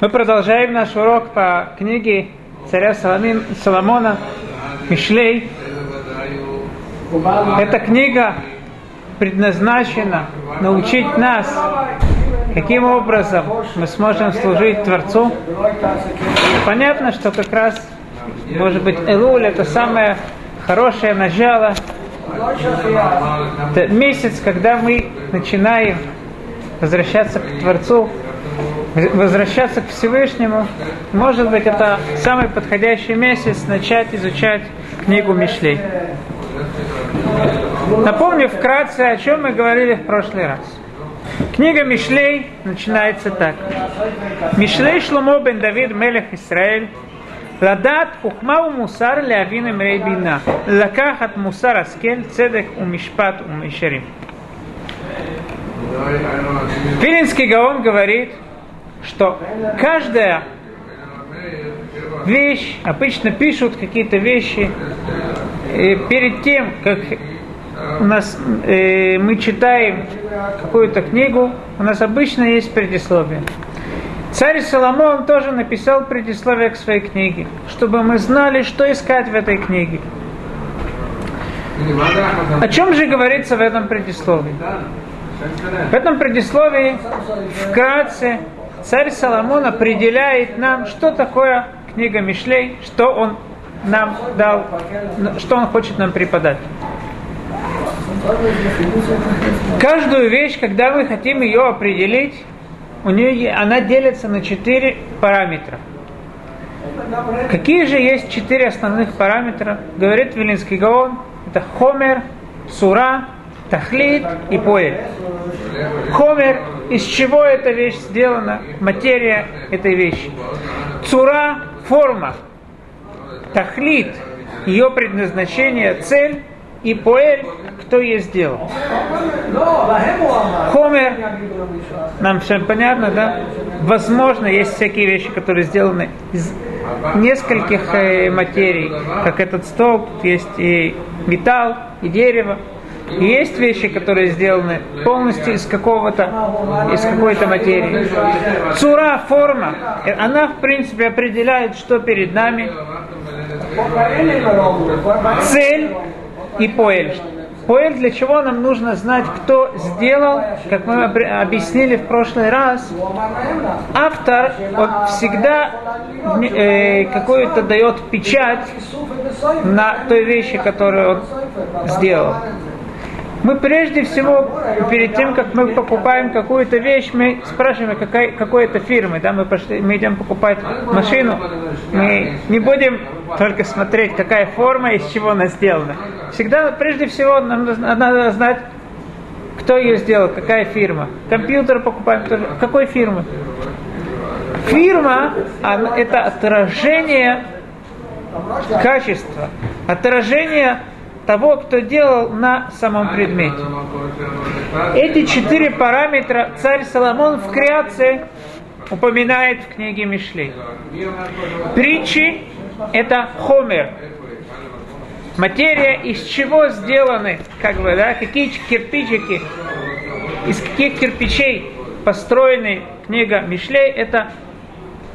Мы продолжаем наш урок по книге царя Соломона Мишлей. Эта книга предназначена научить нас, каким образом мы сможем служить Творцу. Понятно, что как раз, может быть, Элуль это самое хорошее начало, это месяц, когда мы начинаем возвращаться к Творцу, возвращаться к Всевышнему, может быть, это самый подходящий месяц начать изучать книгу Мишлей. Напомню вкратце, о чем мы говорили в прошлый раз. Книга Мишлей начинается так. Мишлей Шломо бен Давид Мелех Исраэль לדעת חוכמה ומוסר להבין אמרי בינה, לקחת מוסר השכל, צדק ומשפט ומישרים. Вилинский Гаон говорит, что каждая вещь, обычно пишут какие-то вещи, и перед тем, как у нас, э, мы читаем какую-то книгу, у нас обычно есть предисловие. Царь Соломон тоже написал предисловие к своей книге, чтобы мы знали, что искать в этой книге. О чем же говорится в этом предисловии? В этом предисловии вкратце царь Соломон определяет нам, что такое книга Мишлей, что он нам дал, что он хочет нам преподать. Каждую вещь, когда мы хотим ее определить, у нее, она делится на четыре параметра. Какие же есть четыре основных параметра? Говорит Вилинский Гаон. Это хомер, сура, тахлит и поэль. Хомер, из чего эта вещь сделана, материя этой вещи. Цура, форма. Тахлит, ее предназначение, цель. И поэль, кто ее сделал. Хомер, нам всем понятно, да? Возможно, есть всякие вещи, которые сделаны из нескольких э, материй, как этот столб, есть и металл, и дерево. Есть вещи, которые сделаны полностью из какого-то, из какой-то материи. Цура, форма, она, в принципе, определяет, что перед нами. Цель и поэль. Поэль, для чего нам нужно знать, кто сделал, как мы объяснили в прошлый раз, автор, он всегда э, какую-то дает печать на той вещи, которую он сделал. Мы прежде всего, перед тем, как мы покупаем какую-то вещь, мы спрашиваем, какой, какой это фирмы. Да? Мы, пошли, мы идем покупать машину, мы не будем только смотреть, какая форма, из чего она сделана. Всегда, прежде всего, нам надо знать, кто ее сделал, какая фирма. Компьютер покупаем тоже. Какой фирмы? Фирма это отражение качества, отражение того, кто делал на самом предмете. Эти четыре параметра царь Соломон в креации упоминает в книге Мишлей. Притчи – это хомер, материя, из чего сделаны, как бы, да, какие кирпичики, из каких кирпичей построены книга Мишлей, это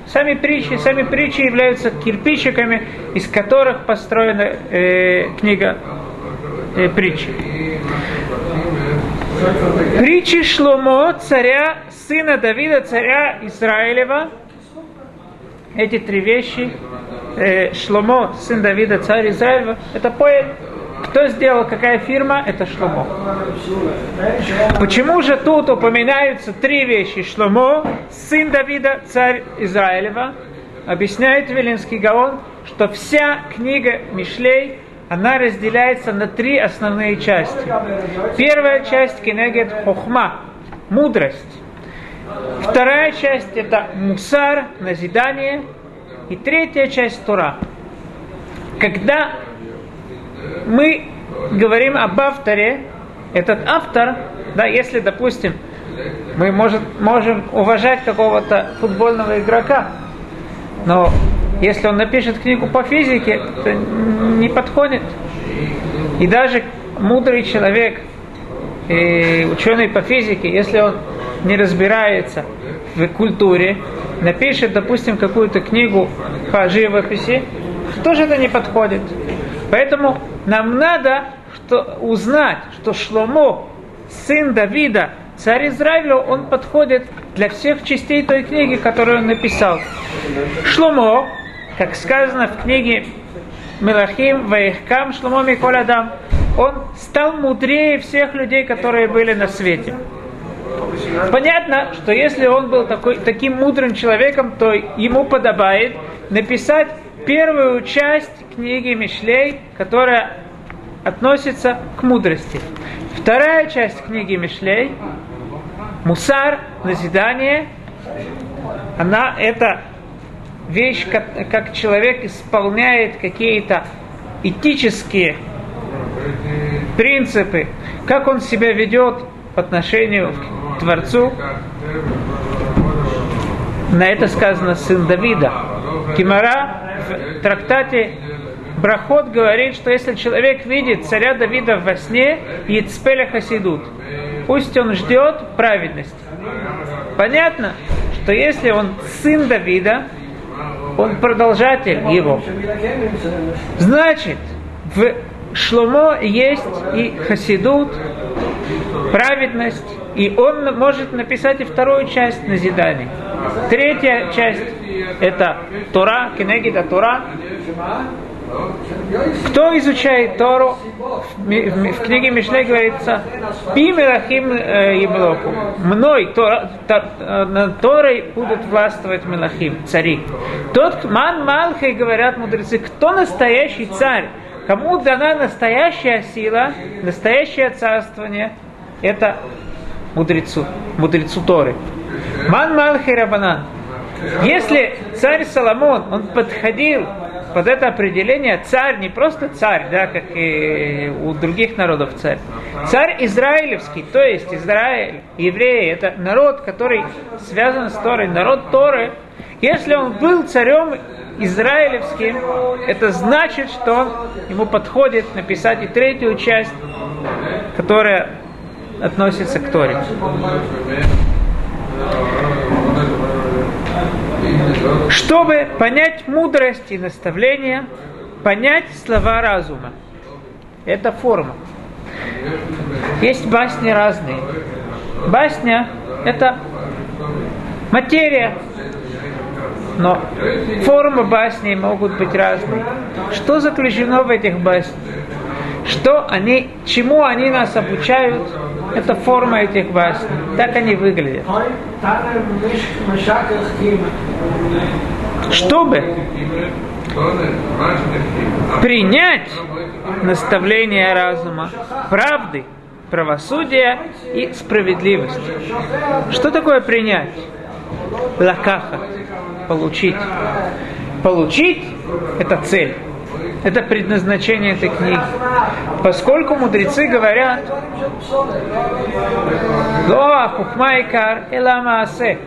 Сами притчи, сами притчи являются кирпичиками, из которых построена э, книга э, притчи. Притчи Шломо, царя, сына Давида, царя Израилева. Эти три вещи. Э, Шломо, сын Давида, царь Израилева. Это поэт. Кто сделал, какая фирма? Это Шломо. Почему же тут упоминаются три вещи? Шломо, сын Давида, царь Израилева. Объясняет Велинский Гаон, что вся книга Мишлей она разделяется на три основные части. Первая часть Кенегет Хохма, мудрость. Вторая часть это мусар, назидание. И третья часть Тура. Когда мы говорим об авторе, этот автор, да, если, допустим, мы может, можем уважать какого-то футбольного игрока, но если он напишет книгу по физике, то не подходит. И даже мудрый человек, и ученый по физике, если он не разбирается в культуре, напишет, допустим, какую-то книгу по живописи, тоже это не подходит. Поэтому нам надо что, узнать, что Шломо, сын Давида, царь Израиля, он подходит для всех частей той книги, которую он написал. Шломо, как сказано в книге Мелахим, Ваихкам, Шломо Миколь Адам, он стал мудрее всех людей, которые были на свете. Понятно, что если он был такой, таким мудрым человеком, то ему подобает написать первую часть книги Мишлей, которая относится к мудрости. Вторая часть книги Мишлей, Мусар, назидание, она это вещь, как, как человек исполняет какие-то этические принципы, как он себя ведет по отношению к Творцу. На это сказано сын Давида. Кимара в трактате Брахот говорит, что если человек видит царя Давида во сне, Яцпеля Хасидут, пусть он ждет праведности. Понятно, что если он сын Давида, он продолжатель его. Значит, в Шломо есть и Хасидут, праведность, и он может написать и вторую часть назиданий. Третья часть – это Тора, Кенегида Тора. Кто изучает Тору? В книге Мишле говорится, «Пи мелахим емлоку». Мной, над Торой будут властвовать мелахим, цари. Тот ман малхай, говорят мудрецы, кто настоящий царь? Кому дана настоящая сила, настоящее царствование, это мудрецу, мудрецу Торы. Ман Малхи Рабанан. Если царь Соломон, он подходил под это определение царь, не просто царь, да, как и у других народов царь. Царь израилевский, то есть Израиль, евреи, это народ, который связан с Торой, народ Торы. Если он был царем израилевским, это значит, что ему подходит написать и третью часть, которая относится к Торе. Чтобы понять мудрость и наставление, понять слова разума. Это форма. Есть басни разные. Басня – это материя, но формы басни могут быть разные. Что заключено в этих баснях? Что они, чему они нас обучают, это форма этих басен. Так они выглядят. Чтобы принять наставление разума, правды, правосудия и справедливости. Что такое принять? Лакаха. Получить. Получить – это цель. Это предназначение этой книги. Поскольку мудрецы говорят, Лоа хухмайкар эламаасе.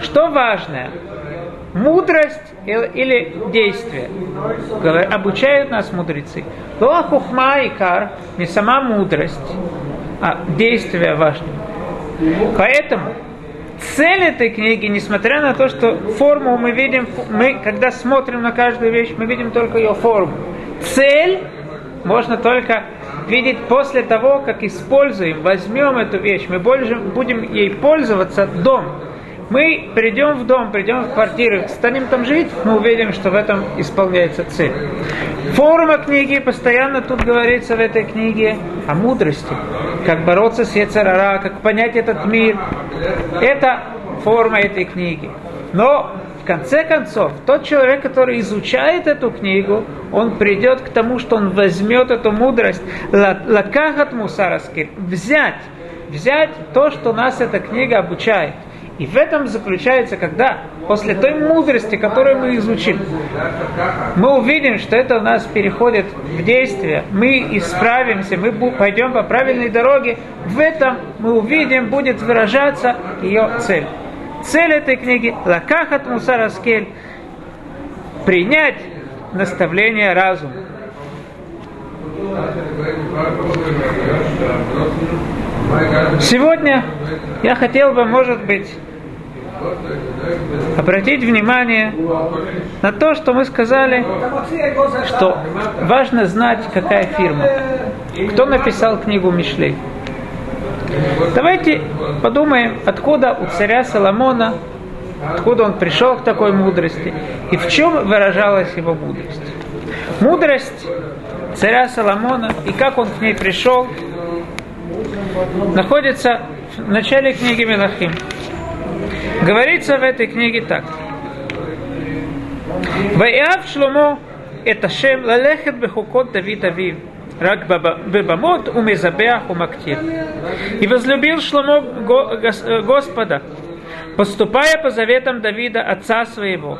Что важное? Мудрость или действие? Обучают нас мудрецы. Лоа хухмайкар не сама мудрость, а действие важное. Поэтому цель этой книги, несмотря на то, что форму мы видим, мы, когда смотрим на каждую вещь, мы видим только ее форму. Цель можно только видеть после того, как используем, возьмем эту вещь, мы будем ей пользоваться дом. Мы придем в дом, придем в квартиру, станем там жить, мы увидим, что в этом исполняется цель. Форма книги, постоянно тут говорится в этой книге о мудрости, как бороться с Ецарара, как понять этот мир. Это форма этой книги. Но в конце концов, тот человек, который изучает эту книгу, он придет к тому, что он возьмет эту мудрость, лакахат мусараскир, взять, взять то, что нас эта книга обучает. И в этом заключается, когда после той мудрости, которую мы изучим, мы увидим, что это у нас переходит в действие, мы исправимся, мы пойдем по правильной дороге, в этом мы увидим, будет выражаться ее цель. Цель этой книги – лакахат мусараскель – принять наставление разума. Сегодня я хотел бы, может быть, обратить внимание на то, что мы сказали, что важно знать, какая фирма. Кто написал книгу Мишлей. Давайте подумаем, откуда у царя Соломона, откуда он пришел к такой мудрости и в чем выражалась его мудрость. Мудрость царя Соломона и как он к ней пришел, находится в начале книги Мелахим. Говорится в этой книге так. Ваяв Шломо это Шем лалехет бехукот Давид Авив. Рак бебамот у мезабеах у мактир. И возлюбил Шломо Господа, поступая по заветам Давида, отца своего.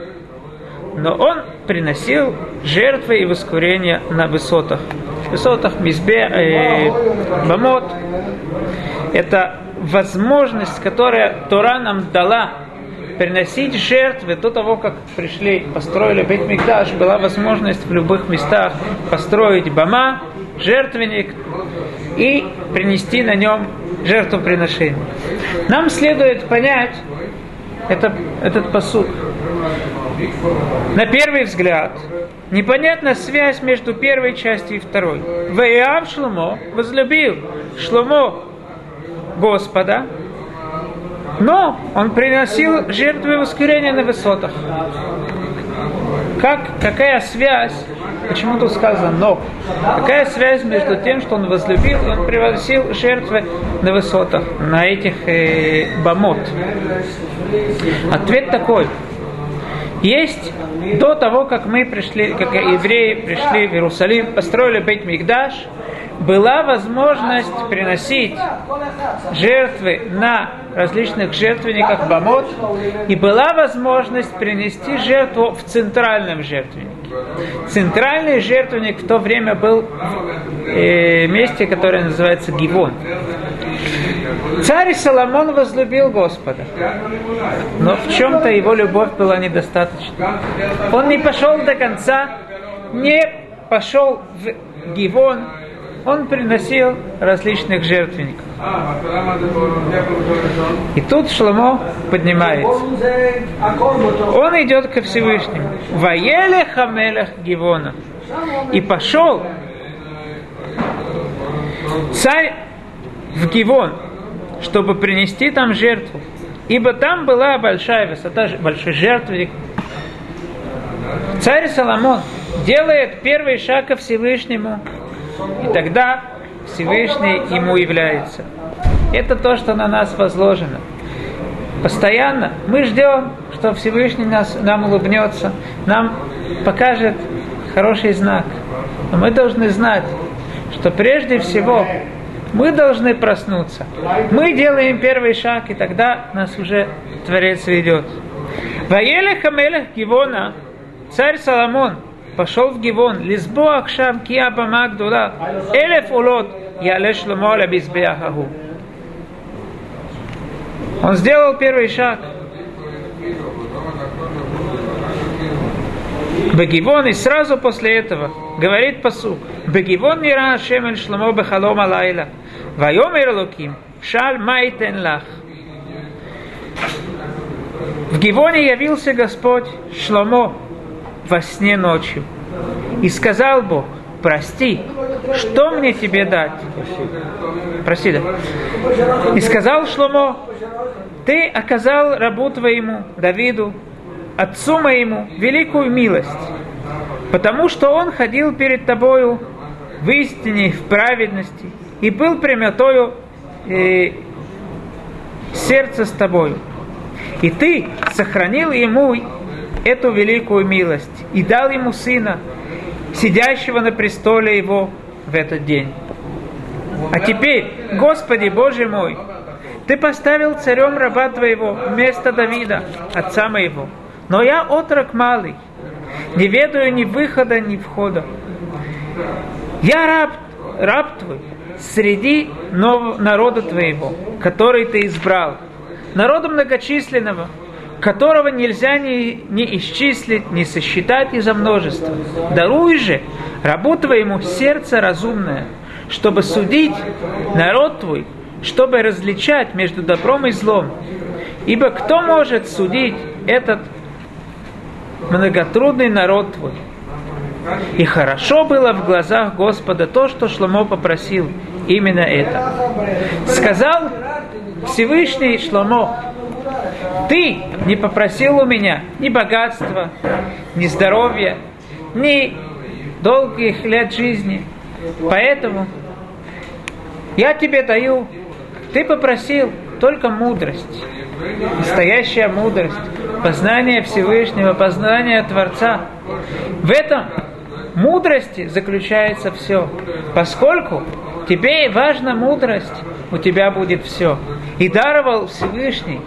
Но он приносил жертвы и воскурения на высотах. Высотах Мизбе, э, Бамот. Это возможность, которая Тора нам дала приносить жертвы до того, как пришли, построили Бейт Мигдаш, была возможность в любых местах построить бама, жертвенник и принести на нем жертвоприношение. Нам следует понять это, этот посуд. На первый взгляд, непонятна связь между первой частью и второй. Ваиав Шломо возлюбил Шломо Господа, но он приносил жертвы воскурения на высотах. Как, какая связь, почему тут сказано «но», какая связь между тем, что он возлюбил, и он приносил жертвы на высотах, на этих э, бамот? Ответ такой. Есть до того, как мы пришли, как евреи пришли в Иерусалим, построили Бейт Мигдаш, была возможность приносить жертвы на различных жертвенниках Бамот, и была возможность принести жертву в центральном жертвеннике. Центральный жертвенник в то время был в э, месте, которое называется Гивон. Царь Соломон возлюбил Господа, но в чем-то его любовь была недостаточна. Он не пошел до конца, не пошел в Гивон, он приносил различных жертвенников. И тут Шломо поднимается. Он идет ко Всевышнему. Ваеле хамелах Гивона. И пошел царь в Гивон, чтобы принести там жертву. Ибо там была большая высота, большой жертвенник. Царь Соломон делает первый шаг ко Всевышнему и тогда Всевышний ему является. Это то, что на нас возложено. Постоянно мы ждем, что Всевышний нас, нам улыбнется, нам покажет хороший знак. Но мы должны знать, что прежде всего мы должны проснуться. Мы делаем первый шаг, и тогда нас уже Творец ведет. Ваелех Амелех Гивона, царь Соломон, в Гивон, лизбо акшам кия бама гдула, элеф улот, яле шломо аля бизбеахаху. Он сделал первый шаг. Бегивон, и сразу после этого говорит посук, Бегивон нира Ашем эль шломо бехалом алайла, вайомер луким, шаль майтен лах. В Гивоне явился Господь Шломо, во сне ночью. И сказал Бог, прости, что мне тебе дать? Прости, да. И сказал Шломо, ты оказал рабу твоему, Давиду, отцу моему, великую милость, потому что он ходил перед тобою в истине, в праведности, и был прямотою э, сердце с тобою. И ты сохранил ему эту великую милость и дал ему сына, сидящего на престоле его в этот день. А теперь, Господи Боже мой, Ты поставил царем раба Твоего вместо Давида, отца моего. Но я отрок малый, не ведаю ни выхода, ни входа. Я раб, раб Твой среди нового народа Твоего, который Ты избрал, народа многочисленного, которого нельзя ни, ни исчислить, ни сосчитать из-за множества. Даруй же рабу твоему сердце разумное, чтобы судить народ твой, чтобы различать между добром и злом. Ибо кто может судить этот многотрудный народ твой? И хорошо было в глазах Господа то, что Шломо попросил, именно это. Сказал Всевышний Шломо, ты не попросил у меня ни богатства, ни здоровья, ни долгих лет жизни. Поэтому я тебе даю, ты попросил только мудрость, настоящая мудрость, познание Всевышнего, познание Творца. В этом мудрости заключается все. Поскольку тебе важна мудрость, у тебя будет все. И даровал Всевышний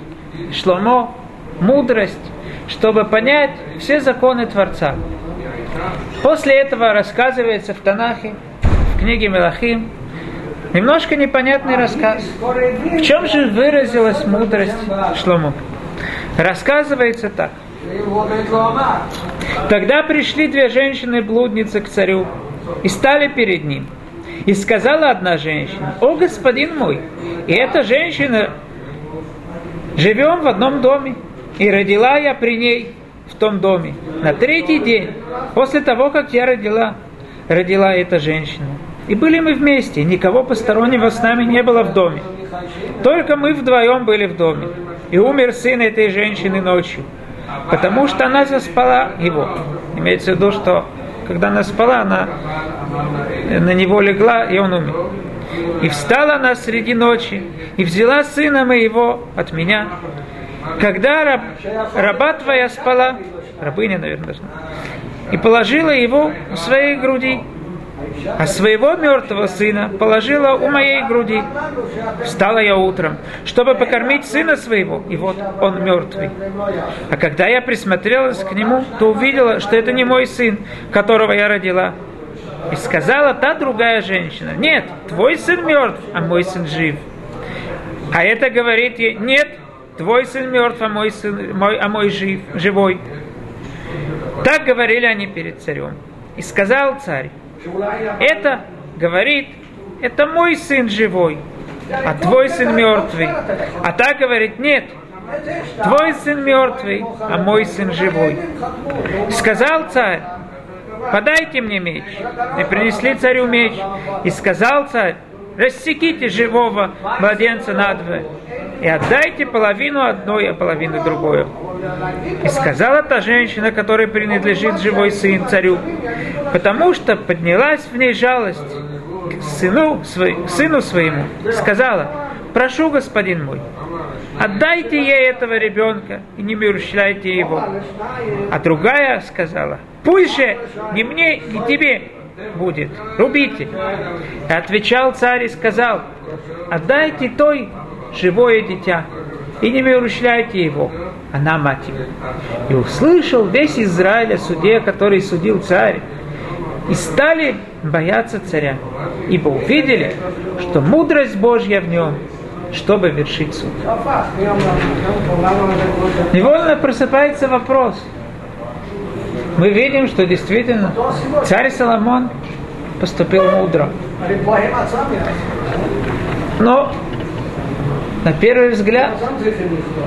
Шломо мудрость, чтобы понять все законы Творца. После этого рассказывается в Танахе, в книге Мелахим, немножко непонятный рассказ. В чем же выразилась мудрость Шломо? Рассказывается так. Тогда пришли две женщины-блудницы к царю и стали перед ним. И сказала одна женщина, «О, господин мой, и эта женщина живем в одном доме, и родила я при ней в том доме. На третий день, после того, как я родила, родила эта женщина. И были мы вместе, никого постороннего с нами не было в доме. Только мы вдвоем были в доме. И умер сын этой женщины ночью, потому что она заспала его. Имеется в виду, что когда она спала, она на него легла, и он умер. И встала она среди ночи, и взяла сына моего от меня. Когда раб, раба твоя спала, рабыня, наверное, и положила его в своей груди, а своего мертвого сына положила у моей груди. Встала я утром, чтобы покормить сына своего, и вот он мертвый. А когда я присмотрелась к нему, то увидела, что это не мой сын, которого я родила. И сказала та другая женщина, нет, твой сын мертв, а мой сын жив. А это говорит ей, нет, твой сын мертв, а мой сын, мой, а мой жив, живой. Так говорили они перед царем. И сказал царь, это говорит, это мой сын живой, а твой сын мертвый. А так говорит, нет, твой сын мертвый, а мой сын живой. Сказал царь, подайте мне меч. И принесли царю меч. И сказал царь, рассеките живого младенца надвое и отдайте половину одной, а половину другую. И сказала та женщина, которой принадлежит живой сын царю, потому что поднялась в ней жалость к сыну, свой, сыну своему, сказала, прошу, господин мой, отдайте ей этого ребенка и не мерщляйте его. А другая сказала, пусть же не мне, не тебе будет, рубите. И отвечал царь и сказал, отдайте той живое дитя и не мерущляйте его, она мать его. И услышал весь Израиль о суде, который судил царь, и стали бояться царя, ибо увидели, что мудрость Божья в нем, чтобы вершить суд. Невольно просыпается вопрос. Мы видим, что действительно царь Соломон поступил мудро. Но на первый взгляд,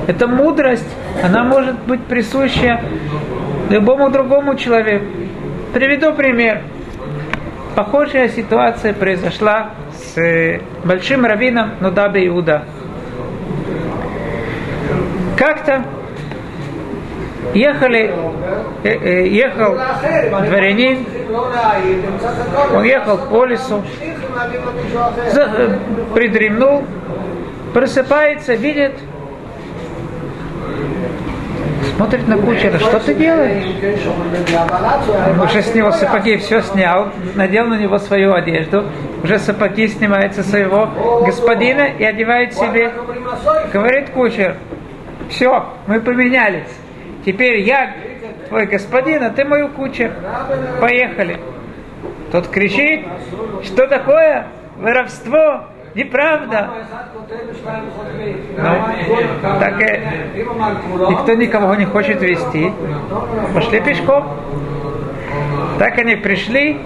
эта мудрость, она может быть присуща любому другому человеку. Приведу пример. Похожая ситуация произошла с большим раввином Нудабе Иуда. Как-то ехали, э, э, ехал дворянин, он ехал по лесу, э, придремнул, просыпается, видит, смотрит на кучера, что ты делаешь? Он уже с него сапоги все снял, надел на него свою одежду, уже сапоги снимает своего господина и одевает себе. Говорит кучер, все, мы поменялись. Теперь я твой господин, а ты мой кучер. Поехали. Тот кричит, что такое? Воровство, неправда. Ну, так и никто никого не хочет вести. Пошли пешком. Так они пришли,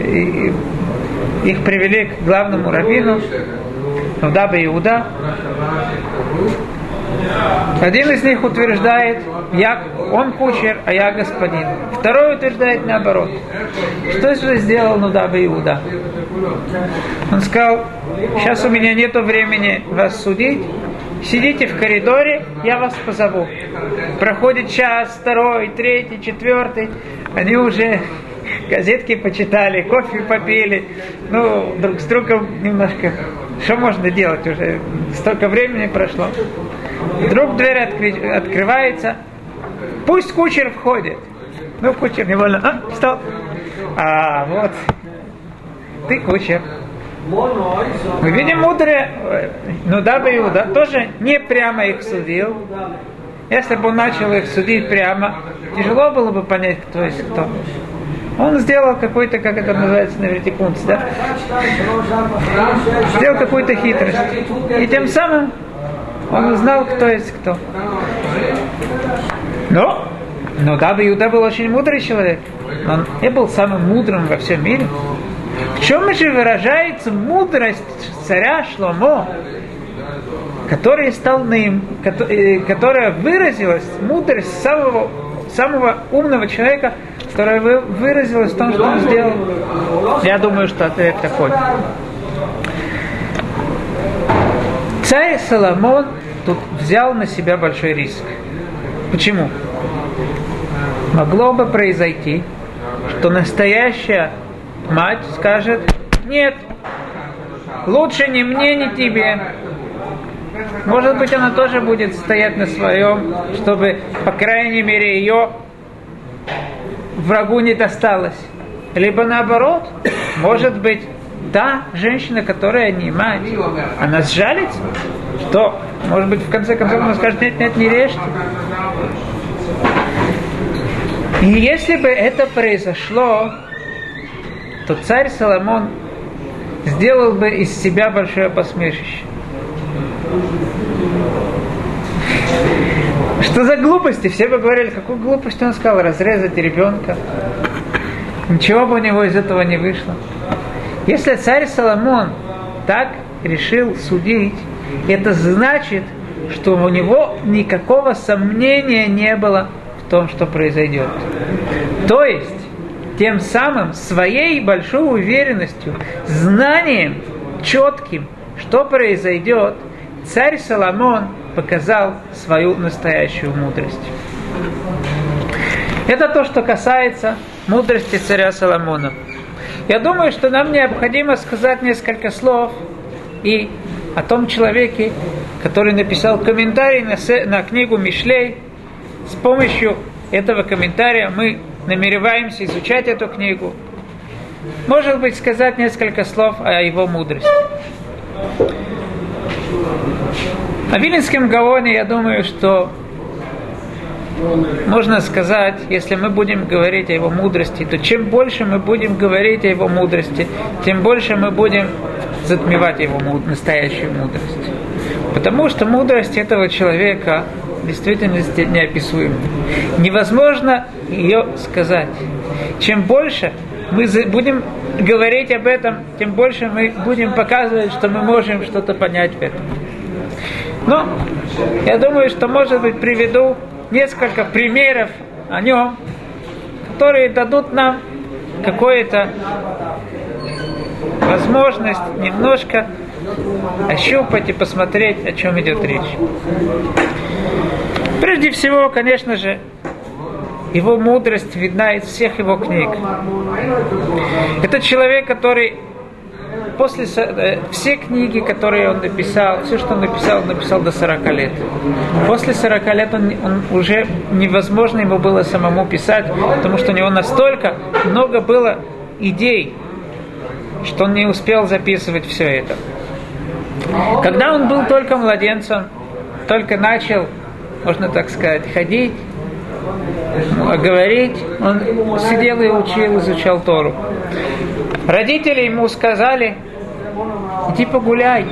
и их привели к главному раввину, Нудаба Иуда. Один из них утверждает, я, он кучер, а я господин. Второй утверждает наоборот. Что же сделал Нудаба Иуда? Он сказал, сейчас у меня нет времени вас судить, сидите в коридоре, я вас позову. Проходит час, второй, третий, четвертый, они уже газетки почитали, кофе попили, ну, друг с другом немножко, что можно делать уже, столько времени прошло. Вдруг дверь откры... открывается, пусть кучер входит. Ну, кучер невольно, а, стоп. А, вот, ты кучер. Мы видим мудрые, ну да, бы Иуда тоже не прямо их судил. Если бы он начал их судить прямо, тяжело было бы понять, кто есть кто. Он сделал какой-то, как это называется на вертикунц, да? Сделал какую-то хитрость. И тем самым он узнал, кто есть кто. Но, но да, Иуда был очень мудрый человек. Он не был самым мудрым во всем мире. В чем же выражается мудрость царя Шломо, который стал наим, э, которая выразилась, мудрость самого, самого умного человека, которая выразилась в том, что он сделал? Я думаю, что ответ такой. Царь Соломон тут взял на себя большой риск. Почему? Могло бы произойти, что настоящая мать скажет, нет, лучше ни мне, ни тебе. Может быть, она тоже будет стоять на своем, чтобы, по крайней мере, ее врагу не досталось. Либо наоборот, может быть, та женщина, которая не мать, она сжалится, что, может быть, в конце концов она скажет, нет, нет, не режьте. И если бы это произошло, то царь Соломон сделал бы из себя большое посмешище. Что за глупости? Все бы говорили, какую глупость он сказал, разрезать ребенка. Ничего бы у него из этого не вышло. Если царь Соломон так решил судить, это значит, что у него никакого сомнения не было в том, что произойдет. То есть, тем самым своей большой уверенностью, знанием четким, что произойдет, царь Соломон показал свою настоящую мудрость. Это то, что касается мудрости царя Соломона. Я думаю, что нам необходимо сказать несколько слов и о том человеке, который написал комментарий на, на книгу Мишлей. С помощью этого комментария мы намереваемся изучать эту книгу, может быть, сказать несколько слов о его мудрости. О Виленском Гаоне, я думаю, что можно сказать, если мы будем говорить о его мудрости, то чем больше мы будем говорить о его мудрости, тем больше мы будем затмевать его настоящую мудрость. Потому что мудрость этого человека в действительности неописуема. Невозможно ее сказать. Чем больше мы будем говорить об этом, тем больше мы будем показывать, что мы можем что-то понять в этом. Но я думаю, что, может быть, приведу несколько примеров о нем, которые дадут нам какую-то возможность немножко ощупать и посмотреть, о чем идет речь. Прежде всего, конечно же, его мудрость видна из всех его книг. Это человек, который после э, все книги, которые он написал, все, что он написал, он написал до 40 лет. После 40 лет он, он уже невозможно ему было самому писать, потому что у него настолько много было идей, что он не успел записывать все это. Когда он был только младенцем, только начал, можно так сказать, ходить, говорить, он сидел и учил, изучал Тору. Родители ему сказали, иди погуляй.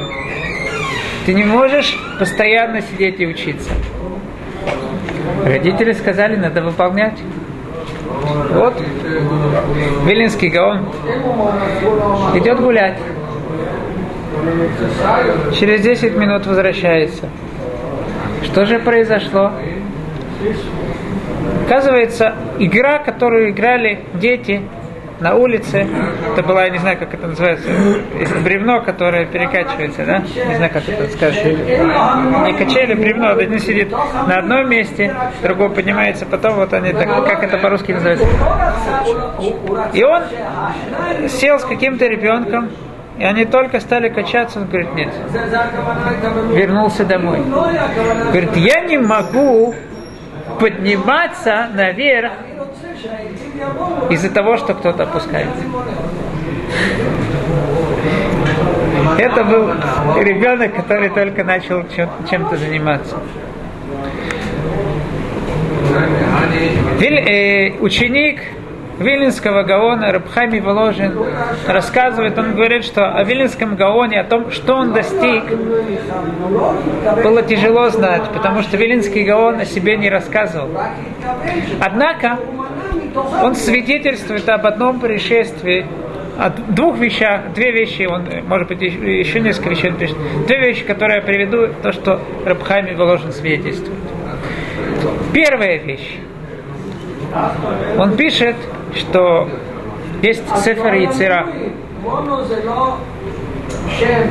Ты не можешь постоянно сидеть и учиться. Родители сказали, надо выполнять. Вот Вилинский Гаон идет гулять. Через 10 минут возвращается. Что же произошло? Оказывается, игра, которую играли дети на улице, это была, я не знаю, как это называется, бревно, которое перекачивается, да? Не знаю, как это сказать. Не качели, бревно, один сидит на одном месте, другой поднимается, потом вот они так, как это по-русски называется. И он сел с каким-то ребенком, и они только стали качаться, он говорит, нет. Вернулся домой. Говорит, я не могу подниматься наверх из-за того, что кто-то опускается. Это был ребенок, который только начал чем-то заниматься. Э, ученик Вилинского Гаона Рабхами Воложин рассказывает, он говорит, что о Вилинском Гаоне, о том, что он достиг, было тяжело знать, потому что Вилинский Гаон о себе не рассказывал. Однако он свидетельствует об одном происшествии, о двух вещах, две вещи, он, может быть, еще несколько вещей он пишет. Две вещи, которые я приведу, то, что Рабхами Воложин свидетельствует. Первая вещь. Он пишет, что есть Сефер Яцера.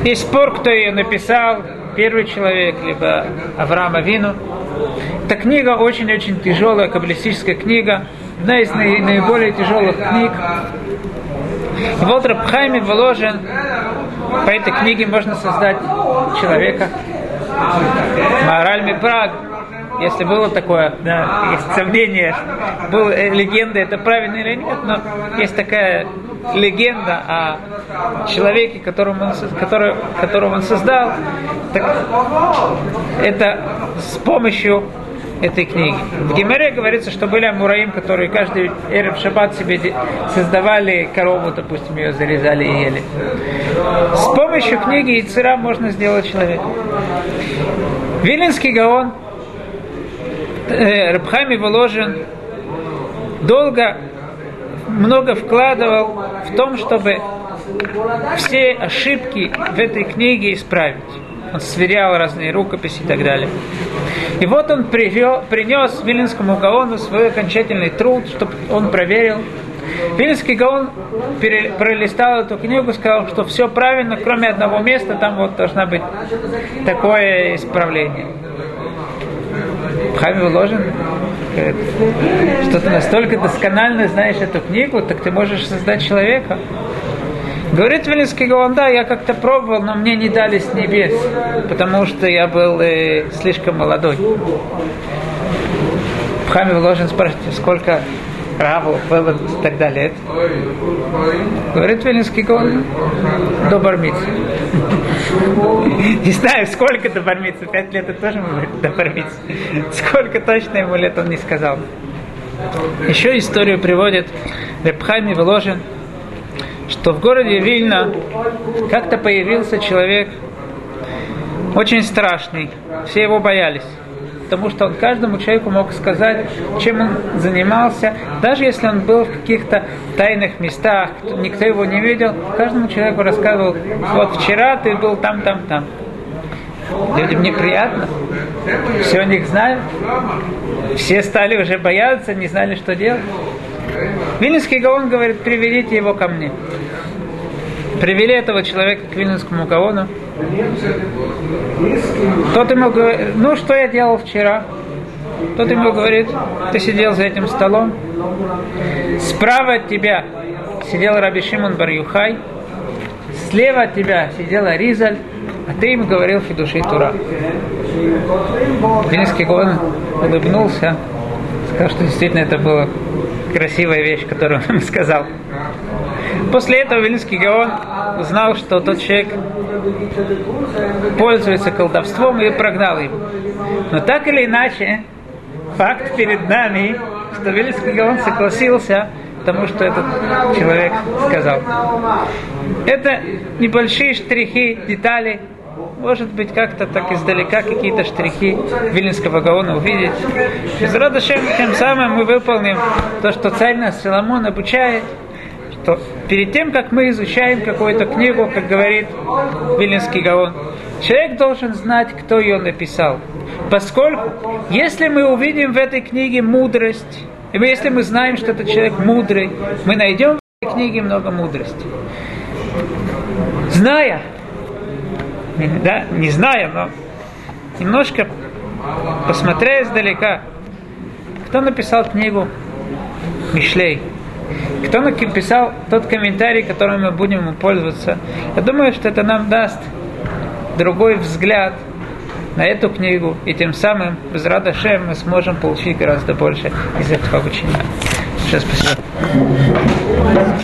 Есть спор, кто ее написал, первый человек, либо Авраам Авину. Эта книга очень-очень тяжелая, каббалистическая книга, одна из наиболее тяжелых книг. И вот Рабхайми вложен, по этой книге можно создать человека. Мораль Мипраг, если было такое, да, есть сомнение, была э, легенда, это правильно или нет, но есть такая легенда о человеке, которому он, который, которого он создал, так это с помощью этой книги. В Гимере говорится, что были амураим, которые каждый эрев шаббат себе создавали корову, допустим, ее зарезали и ели. С помощью книги Ицера можно сделать человека. Вилинский Гаон э, Рабхами Воложин долго много вкладывал в том, чтобы все ошибки в этой книге исправить. Он сверял разные рукописи и так далее. И вот он принес Вилинскому Гаону свой окончательный труд, чтобы он проверил. Вилинский Гаон пролистал эту книгу, сказал, что все правильно, кроме одного места, там вот должна быть такое исправление. Хами вложен, что ты настолько досконально знаешь эту книгу, так ты можешь создать человека. Говорит Вилинский Гаон, да, я как-то пробовал, но мне не дали с небес, потому что я был э, слишком молодой. Хами вложен спрашивает, сколько Раву, было и так далее. Говорит Вилинский Гаон, до бармицы. Не знаю, сколько до бармицы, пять лет это тоже до бармицы. Сколько точно ему лет он не сказал. Еще историю приводит Репхайми Воложин, что в городе Вильна как-то появился человек очень страшный. Все его боялись. Потому что он каждому человеку мог сказать, чем он занимался, даже если он был в каких-то тайных местах, никто его не видел, каждому человеку рассказывал, вот вчера ты был там, там, там. Людям неприятно, все о них знают, все стали уже бояться, не знали, что делать. Вильнинский Гаон говорит, приведите его ко мне. Привели этого человека к Вильнинскому Гаону. Тот ему говорит, ну что я делал вчера? Тот ему говорит, ты сидел за этим столом, справа от тебя сидел Раби Шимон Барюхай, слева от тебя сидела Ризаль, а ты ему говорил Фидуши Тура. Вильнинский Гаон улыбнулся, сказал, что действительно это было красивая вещь, которую он сказал. После этого Вилинский Гаон узнал, что тот человек пользуется колдовством и прогнал его. Но так или иначе, факт перед нами, что Вилинский Гаон согласился тому, что этот человек сказал. Это небольшие штрихи, детали, может быть, как-то так издалека какие-то штрихи Вилинского Гаона увидеть. Из Радашем тем самым мы выполним то, что царь нас Соломон обучает, что перед тем, как мы изучаем какую-то книгу, как говорит Вилинский Гаон, человек должен знать, кто ее написал. Поскольку, если мы увидим в этой книге мудрость, и если мы знаем, что этот человек мудрый, мы найдем в этой книге много мудрости. Зная, да, не зная, но немножко посмотря издалека, кто написал книгу Мишлей, кто написал тот комментарий, которым мы будем пользоваться, я думаю, что это нам даст другой взгляд на эту книгу, и тем самым без Радашем мы сможем получить гораздо больше из этого обучения. Сейчас спасибо.